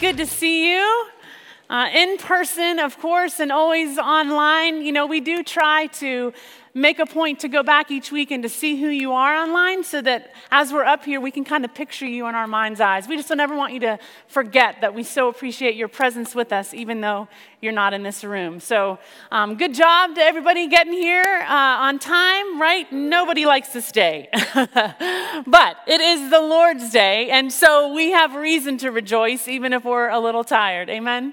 good to see you. Uh, in person, of course, and always online. You know, we do try to make a point to go back each week and to see who you are online so that as we're up here, we can kind of picture you in our mind's eyes. We just don't ever want you to forget that we so appreciate your presence with us, even though you're not in this room. So, um, good job to everybody getting here uh, on time, right? Nobody likes to stay. but it is the Lord's Day, and so we have reason to rejoice, even if we're a little tired. Amen?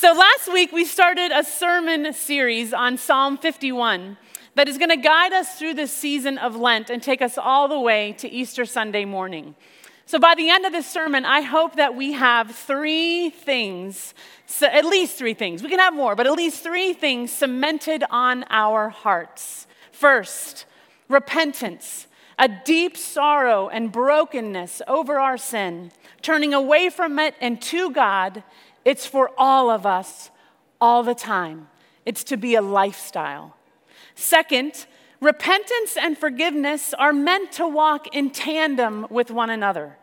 So, last week we started a sermon series on Psalm 51 that is going to guide us through this season of Lent and take us all the way to Easter Sunday morning. So, by the end of this sermon, I hope that we have three things, so at least three things. We can have more, but at least three things cemented on our hearts. First, repentance, a deep sorrow and brokenness over our sin, turning away from it and to God. It's for all of us, all the time. It's to be a lifestyle. Second, repentance and forgiveness are meant to walk in tandem with one another.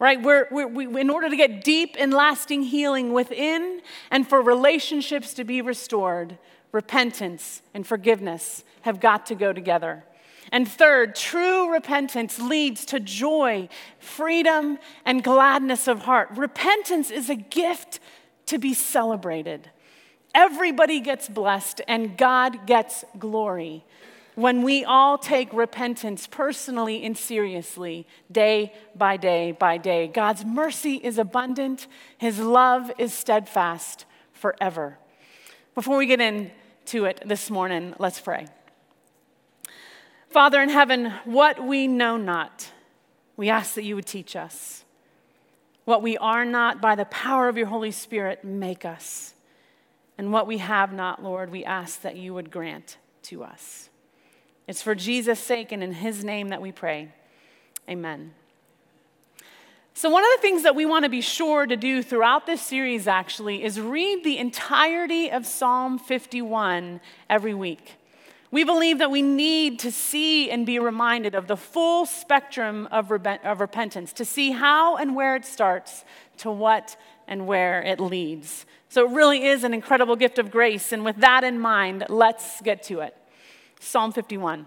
Right? We're, we're, we, in order to get deep and lasting healing within and for relationships to be restored, repentance and forgiveness have got to go together. And third, true repentance leads to joy, freedom, and gladness of heart. Repentance is a gift to be celebrated. Everybody gets blessed and God gets glory when we all take repentance personally and seriously, day by day by day. God's mercy is abundant, His love is steadfast forever. Before we get into it this morning, let's pray. Father in heaven, what we know not, we ask that you would teach us. What we are not, by the power of your Holy Spirit, make us. And what we have not, Lord, we ask that you would grant to us. It's for Jesus' sake and in his name that we pray. Amen. So, one of the things that we want to be sure to do throughout this series actually is read the entirety of Psalm 51 every week. We believe that we need to see and be reminded of the full spectrum of, of repentance, to see how and where it starts, to what and where it leads. So it really is an incredible gift of grace. And with that in mind, let's get to it. Psalm 51.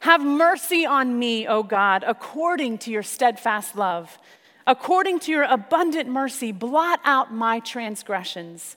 Have mercy on me, O God, according to your steadfast love. According to your abundant mercy, blot out my transgressions.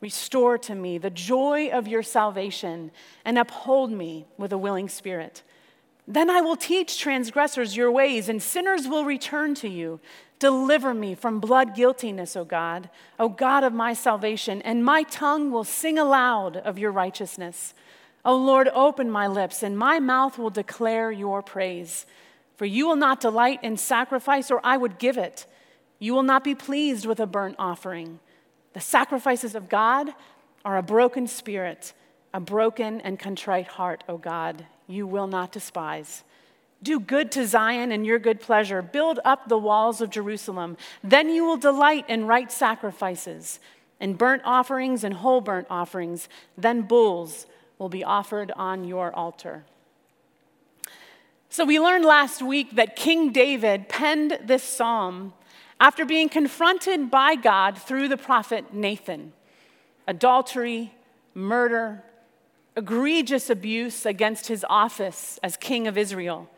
Restore to me the joy of your salvation and uphold me with a willing spirit. Then I will teach transgressors your ways, and sinners will return to you. Deliver me from blood guiltiness, O God, O God of my salvation, and my tongue will sing aloud of your righteousness. O Lord, open my lips, and my mouth will declare your praise. For you will not delight in sacrifice, or I would give it. You will not be pleased with a burnt offering. The sacrifices of God are a broken spirit, a broken and contrite heart, O God, you will not despise. Do good to Zion in your good pleasure. Build up the walls of Jerusalem. Then you will delight in right sacrifices, in burnt offerings and whole burnt offerings. Then bulls will be offered on your altar. So, we learned last week that King David penned this psalm after being confronted by God through the prophet Nathan. Adultery, murder, egregious abuse against his office as king of Israel.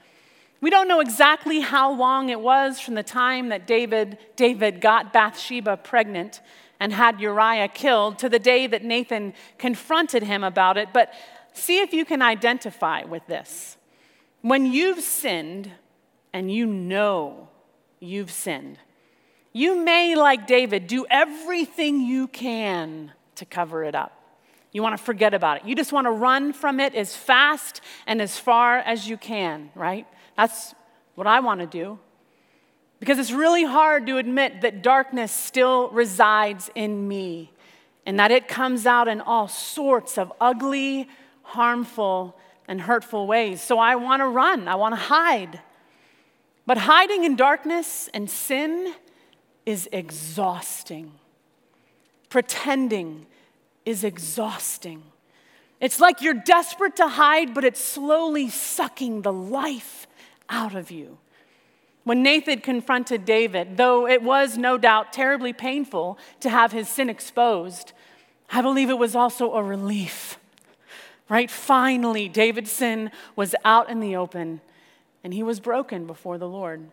We don't know exactly how long it was from the time that David, David got Bathsheba pregnant and had Uriah killed to the day that Nathan confronted him about it. But see if you can identify with this. When you've sinned and you know you've sinned, you may, like David, do everything you can to cover it up. You want to forget about it. You just want to run from it as fast and as far as you can, right? That's what I want to do. Because it's really hard to admit that darkness still resides in me and that it comes out in all sorts of ugly, harmful, and hurtful ways. So I want to run, I want to hide. But hiding in darkness and sin is exhausting. Pretending is exhausting. It's like you're desperate to hide, but it's slowly sucking the life out of you. When Nathan confronted David, though it was no doubt terribly painful to have his sin exposed, I believe it was also a relief. Right? Finally, David's sin was out in the open and he was broken before the Lord.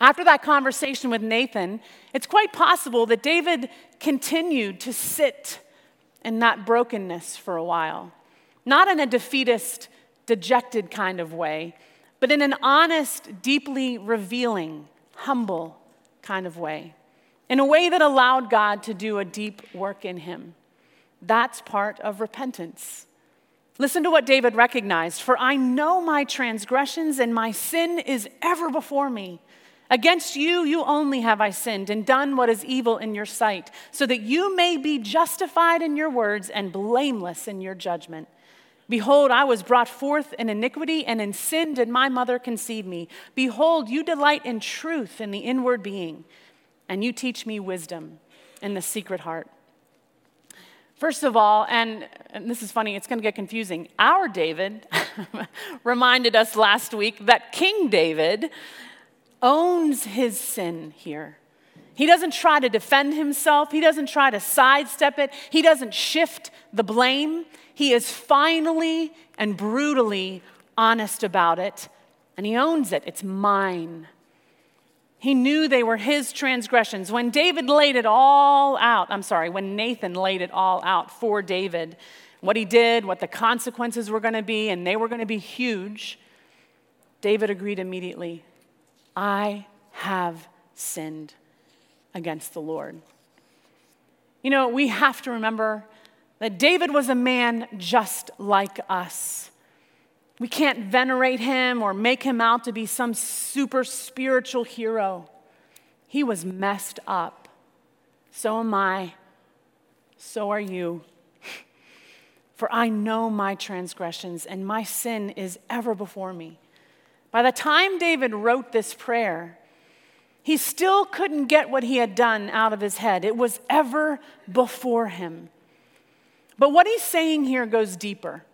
After that conversation with Nathan, it's quite possible that David continued to sit in that brokenness for a while. Not in a defeatist, dejected kind of way, but in an honest, deeply revealing, humble kind of way, in a way that allowed God to do a deep work in him. That's part of repentance. Listen to what David recognized For I know my transgressions, and my sin is ever before me. Against you, you only have I sinned and done what is evil in your sight, so that you may be justified in your words and blameless in your judgment. Behold, I was brought forth in iniquity, and in sin did my mother conceive me. Behold, you delight in truth in the inward being, and you teach me wisdom in the secret heart. First of all, and, and this is funny, it's going to get confusing. Our David reminded us last week that King David owns his sin here. He doesn't try to defend himself, he doesn't try to sidestep it, he doesn't shift the blame. He is finally and brutally honest about it, and he owns it. It's mine. He knew they were his transgressions. When David laid it all out, I'm sorry, when Nathan laid it all out for David, what he did, what the consequences were going to be, and they were going to be huge, David agreed immediately I have sinned against the Lord. You know, we have to remember that David was a man just like us. We can't venerate him or make him out to be some super spiritual hero. He was messed up. So am I. So are you. For I know my transgressions, and my sin is ever before me. By the time David wrote this prayer, he still couldn't get what he had done out of his head. It was ever before him. But what he's saying here goes deeper.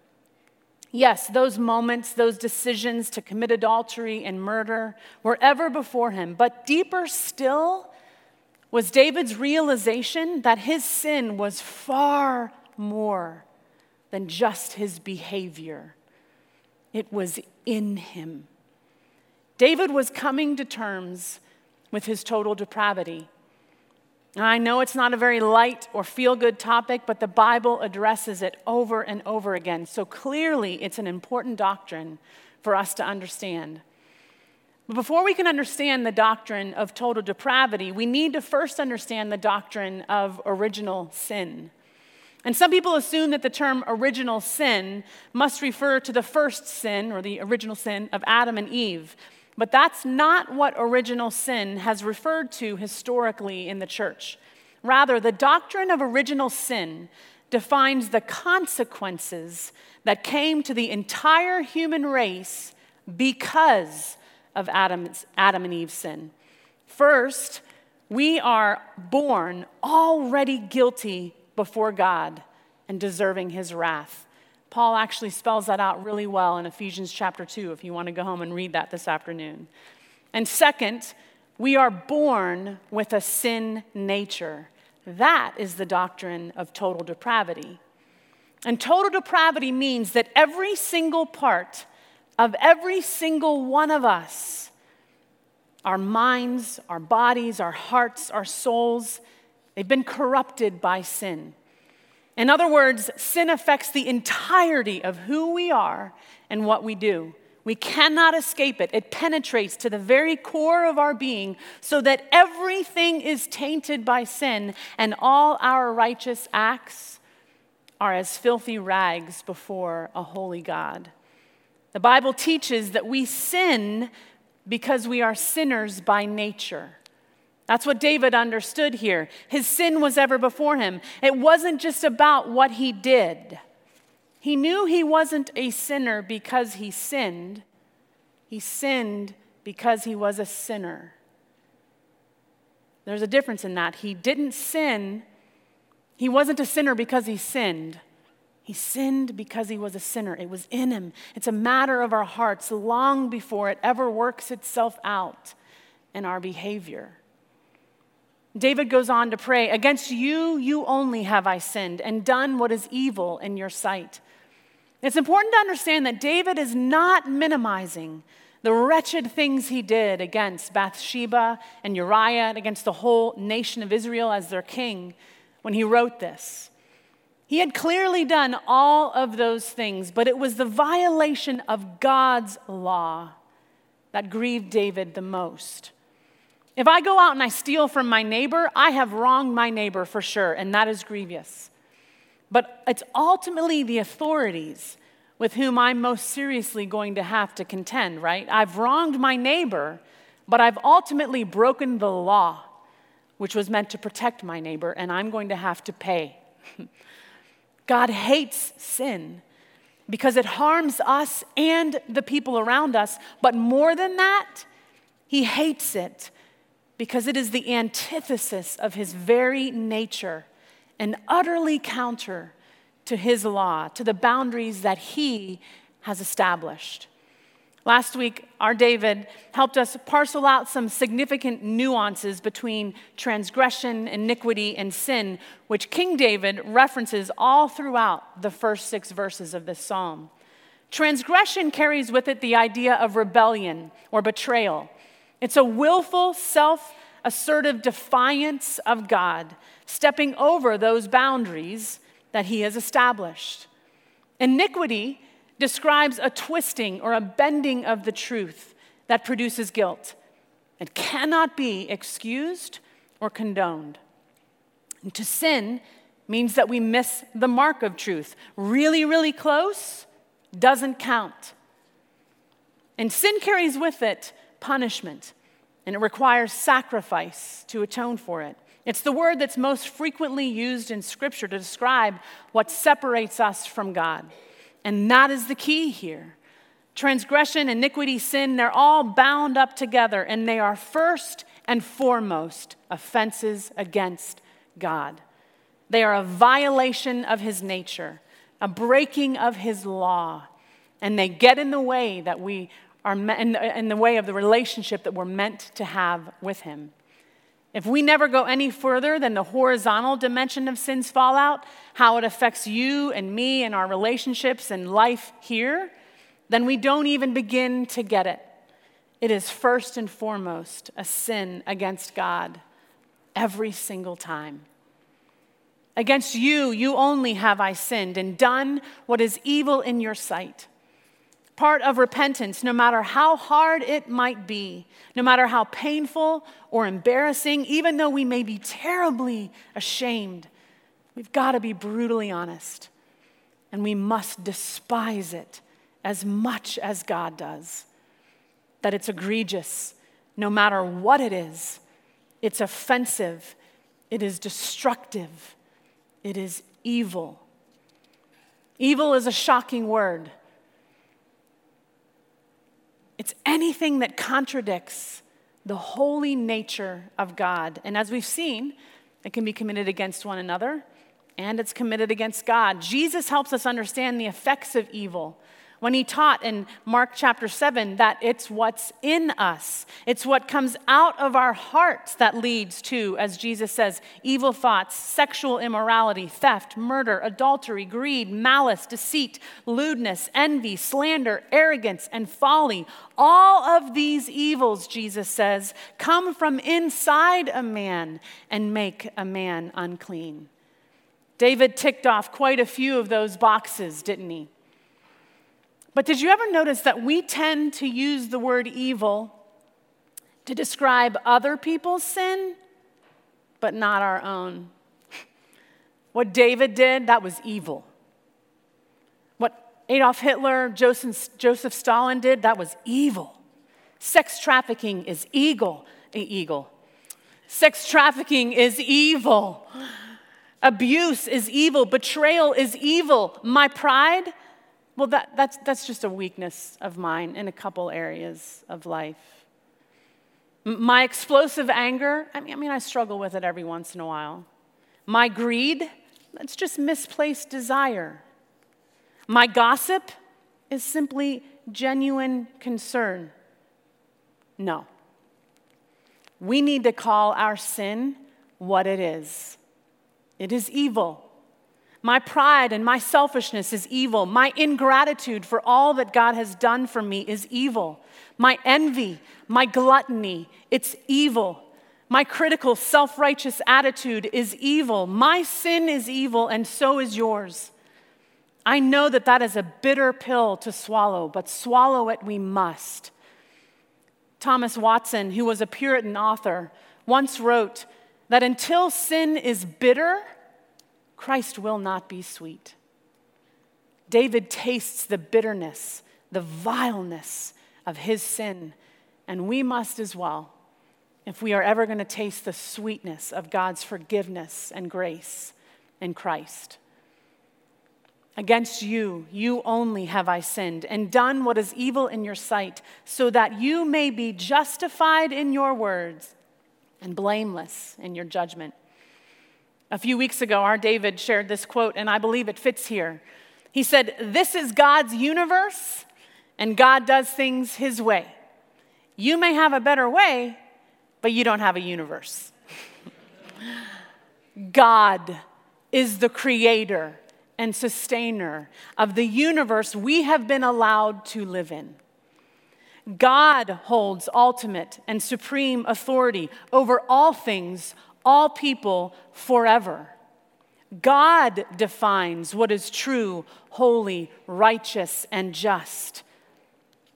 Yes, those moments, those decisions to commit adultery and murder were ever before him. But deeper still was David's realization that his sin was far more than just his behavior, it was in him. David was coming to terms with his total depravity. I know it's not a very light or feel good topic, but the Bible addresses it over and over again. So clearly, it's an important doctrine for us to understand. But before we can understand the doctrine of total depravity, we need to first understand the doctrine of original sin. And some people assume that the term original sin must refer to the first sin or the original sin of Adam and Eve. But that's not what original sin has referred to historically in the church. Rather, the doctrine of original sin defines the consequences that came to the entire human race because of Adam's, Adam and Eve's sin. First, we are born already guilty before God and deserving his wrath. Paul actually spells that out really well in Ephesians chapter 2, if you want to go home and read that this afternoon. And second, we are born with a sin nature. That is the doctrine of total depravity. And total depravity means that every single part of every single one of us, our minds, our bodies, our hearts, our souls, They've been corrupted by sin. In other words, sin affects the entirety of who we are and what we do. We cannot escape it. It penetrates to the very core of our being so that everything is tainted by sin and all our righteous acts are as filthy rags before a holy God. The Bible teaches that we sin because we are sinners by nature. That's what David understood here. His sin was ever before him. It wasn't just about what he did. He knew he wasn't a sinner because he sinned, he sinned because he was a sinner. There's a difference in that. He didn't sin, he wasn't a sinner because he sinned. He sinned because he was a sinner. It was in him. It's a matter of our hearts long before it ever works itself out in our behavior. David goes on to pray, Against you, you only have I sinned and done what is evil in your sight. It's important to understand that David is not minimizing the wretched things he did against Bathsheba and Uriah and against the whole nation of Israel as their king when he wrote this. He had clearly done all of those things, but it was the violation of God's law that grieved David the most. If I go out and I steal from my neighbor, I have wronged my neighbor for sure, and that is grievous. But it's ultimately the authorities with whom I'm most seriously going to have to contend, right? I've wronged my neighbor, but I've ultimately broken the law, which was meant to protect my neighbor, and I'm going to have to pay. God hates sin because it harms us and the people around us. But more than that, He hates it because it is the antithesis of His very nature and utterly counter to His law, to the boundaries that He has established. Last week, our David helped us parcel out some significant nuances between transgression, iniquity, and sin, which King David references all throughout the first six verses of this psalm. Transgression carries with it the idea of rebellion or betrayal. It's a willful, self assertive defiance of God, stepping over those boundaries that he has established. Iniquity describes a twisting or a bending of the truth that produces guilt. It cannot be excused or condoned. And to sin means that we miss the mark of truth. Really, really close doesn't count. And sin carries with it punishment, and it requires sacrifice to atone for it. It's the word that's most frequently used in Scripture to describe what separates us from God. And that is the key here. Transgression, iniquity, sin, they're all bound up together, and they are first and foremost offenses against God. They are a violation of his nature, a breaking of his law, and they get in the way that we are in, in the way of the relationship that we're meant to have with him. If we never go any further than the horizontal dimension of sin's fallout, how it affects you and me and our relationships and life here, then we don't even begin to get it. It is first and foremost a sin against God every single time. Against you, you only have I sinned and done what is evil in your sight part of repentance, no matter how hard it might be, no matter how painful or embarrassing, even though we may be terribly ashamed, we've got to be brutally honest. And we must despise it as much as God does. That it's egregious, no matter what it is, it's offensive, it is destructive, it is evil. Evil is a shocking word. It's anything that contradicts the holy nature of God. And as we've seen, it can be committed against one another and it's committed against God. Jesus helps us understand the effects of evil when he taught in Mark chapter 7 that it's what's in us, it's what comes out of our hearts that leads to, as Jesus says, evil thoughts, sexual immorality, theft, murder, adultery, greed, malice, deceit, lewdness, envy, slander, arrogance, and folly. All of these evils, Jesus says, come from inside a man and make a man unclean. David ticked off quite a few of those boxes, didn't he? But did you ever notice that we tend to use the word evil to describe other people's sin, but not our own? What David did, that was evil. What Adolf Hitler, Joseph, Joseph Stalin did, that was evil. Sex trafficking is evil. Eagle. Sex trafficking is evil. Abuse is evil. Betrayal is evil. My pride, well, that, that's, that's just a weakness of mine in a couple areas of life. My explosive anger, I mean, I mean, I struggle with it every once in a while. My greed, that's just misplaced desire. My gossip is simply genuine concern. No. We need to call our sin what it is it is evil. My pride and my selfishness is evil. My ingratitude for all that God has done for me is evil. My envy, my gluttony, it's evil. My critical, self righteous attitude is evil. My sin is evil, and so is yours. I know that that is a bitter pill to swallow, but swallow it we must. Thomas Watson, who was a Puritan author, once wrote that until sin is bitter, Christ will not be sweet. David tastes the bitterness, the vileness of his sin, and we must as well if we are ever going to taste the sweetness of God's forgiveness and grace in Christ. Against you, you only have I sinned and done what is evil in your sight, so that you may be justified in your words and blameless in your judgment. A few weeks ago, our David shared this quote, and I believe it fits here. He said, This is God's universe, and God does things his way. You may have a better way, but you don't have a universe. God is the creator and sustainer of the universe we have been allowed to live in. God holds ultimate and supreme authority over all things, all people forever. God defines what is true, holy, righteous, and just.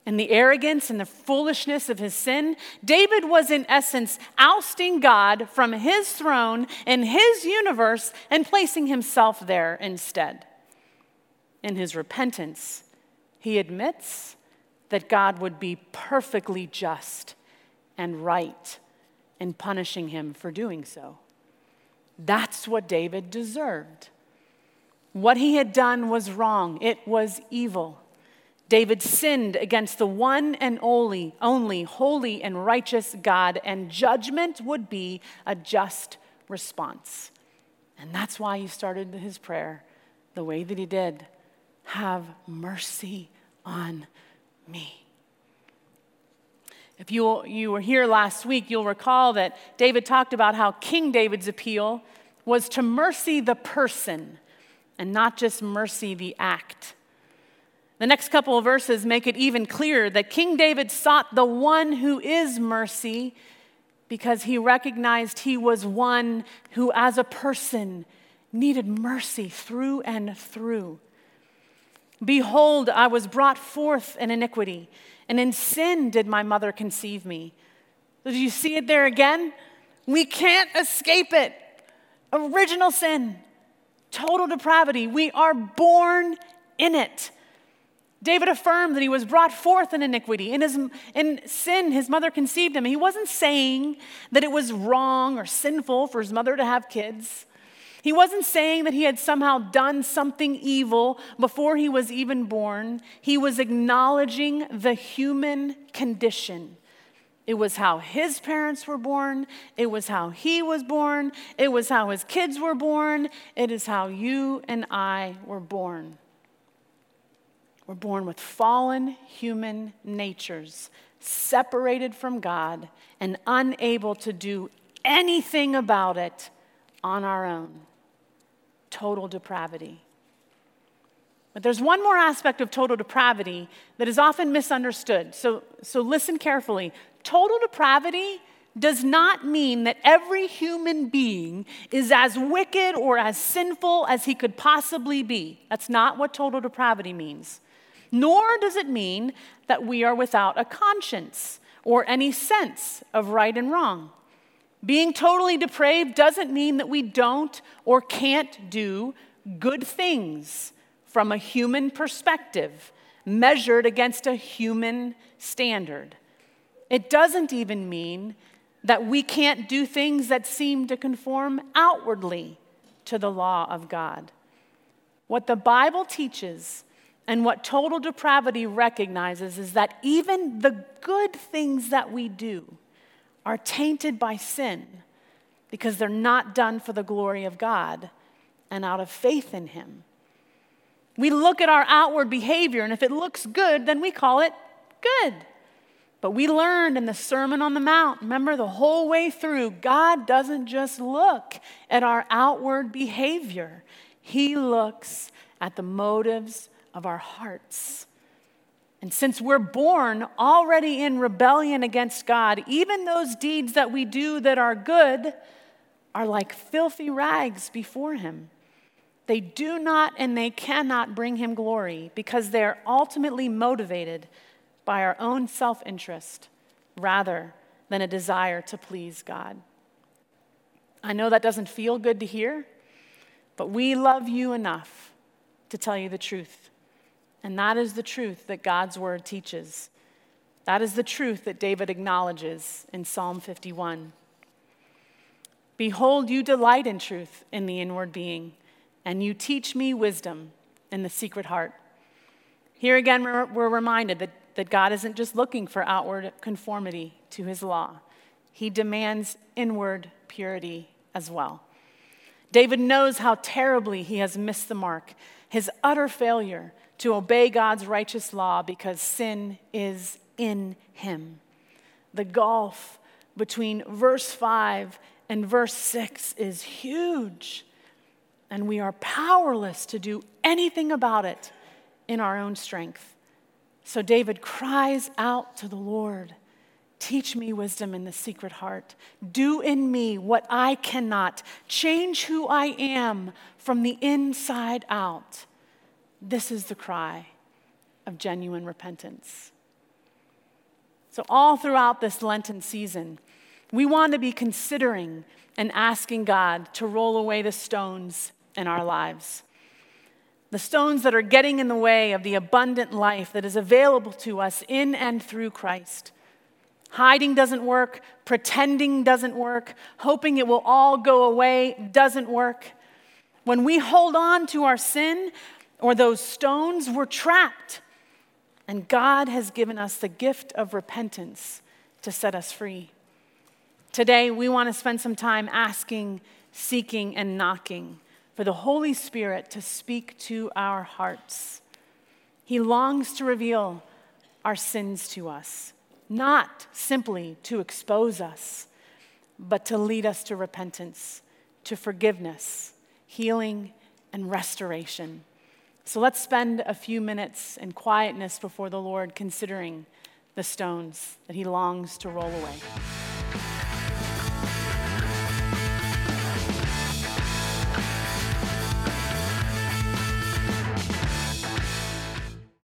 In the arrogance and the foolishness of his sin, David was in essence ousting God from his throne in his universe and placing himself there instead. In his repentance, he admits that God would be perfectly just and right in punishing him for doing so. That's what David deserved. What he had done was wrong, it was evil. David sinned against the one and only, only holy and righteous God, and judgment would be a just response. And that's why he started his prayer the way that he did Have mercy on me. If you, you were here last week, you'll recall that David talked about how King David's appeal was to mercy the person and not just mercy the act. The next couple of verses make it even clearer that King David sought the one who is mercy because he recognized he was one who, as a person, needed mercy through and through. Behold, I was brought forth in iniquity and in sin did my mother conceive me. Did you see it there again? We can't escape it. Original sin, total depravity. We are born in it. David affirmed that he was brought forth in iniquity. In, his, in sin, his mother conceived him. He wasn't saying that it was wrong or sinful for his mother to have kids. He wasn't saying that he had somehow done something evil before he was even born. He was acknowledging the human condition. It was how his parents were born. It was how he was born. It was how his kids were born. It is how you and I were born. We're born with fallen human natures, separated from God and unable to do anything about it on our own. Total depravity. But there's one more aspect of total depravity that is often misunderstood. So, so listen carefully. Total depravity does not mean that every human being is as wicked or as sinful as he could possibly be. That's not what total depravity means. Nor does it mean that we are without a conscience or any sense of right and wrong. Being totally depraved doesn't mean that we don't or can't do good things from a human perspective, measured against a human standard. It doesn't even mean that we can't do things that seem to conform outwardly to the law of God. What the Bible teaches and what total depravity recognizes is that even the good things that we do are tainted by sin because they're not done for the glory of God and out of faith in Him. We look at our outward behavior, and if it looks good, then we call it good. But we learned in the Sermon on the Mount, remember the whole way through, God doesn't just look at our outward behavior, He looks at the motives of our hearts. And since we're born already in rebellion against God, even those deeds that we do that are good are like filthy rags before Him. They do not and they cannot bring him glory because they are ultimately motivated by our own self interest rather than a desire to please God. I know that doesn't feel good to hear, but we love you enough to tell you the truth. And that is the truth that God's word teaches. That is the truth that David acknowledges in Psalm 51. Behold, you delight in truth in the inward being and you teach me wisdom in the secret heart. Here again, we're, reminded that, that God isn't just looking for outward conformity to his law, he demands inward purity as well. David knows how terribly he has missed the mark, his utter failure to obey God's righteous law because sin is in him. The gulf between verse 5 and verse 6 is huge and we are powerless to do anything about it in our own strength. So David cries out to the Lord Teach me wisdom in the secret heart. Do in me what I cannot. Change who I am from the inside out. This is the cry of genuine repentance. So, all throughout this Lenten season, we want to be considering and asking God to roll away the stones in our lives. The stones that are getting in the way of the abundant life that is available to us in and through Christ. Hiding doesn't work, pretending doesn't work, hoping it will all go away doesn't work. When we hold on to our sin or those stones, we're trapped. And God has given us the gift of repentance to set us free. Today, we want to spend some time asking, seeking, and knocking for the Holy Spirit to speak to our hearts. He longs to reveal our sins to us, not simply to expose us, but to lead us to repentance, to forgiveness, healing, and restoration. So let's spend a few minutes in quietness before the Lord considering the stones that He longs to roll away.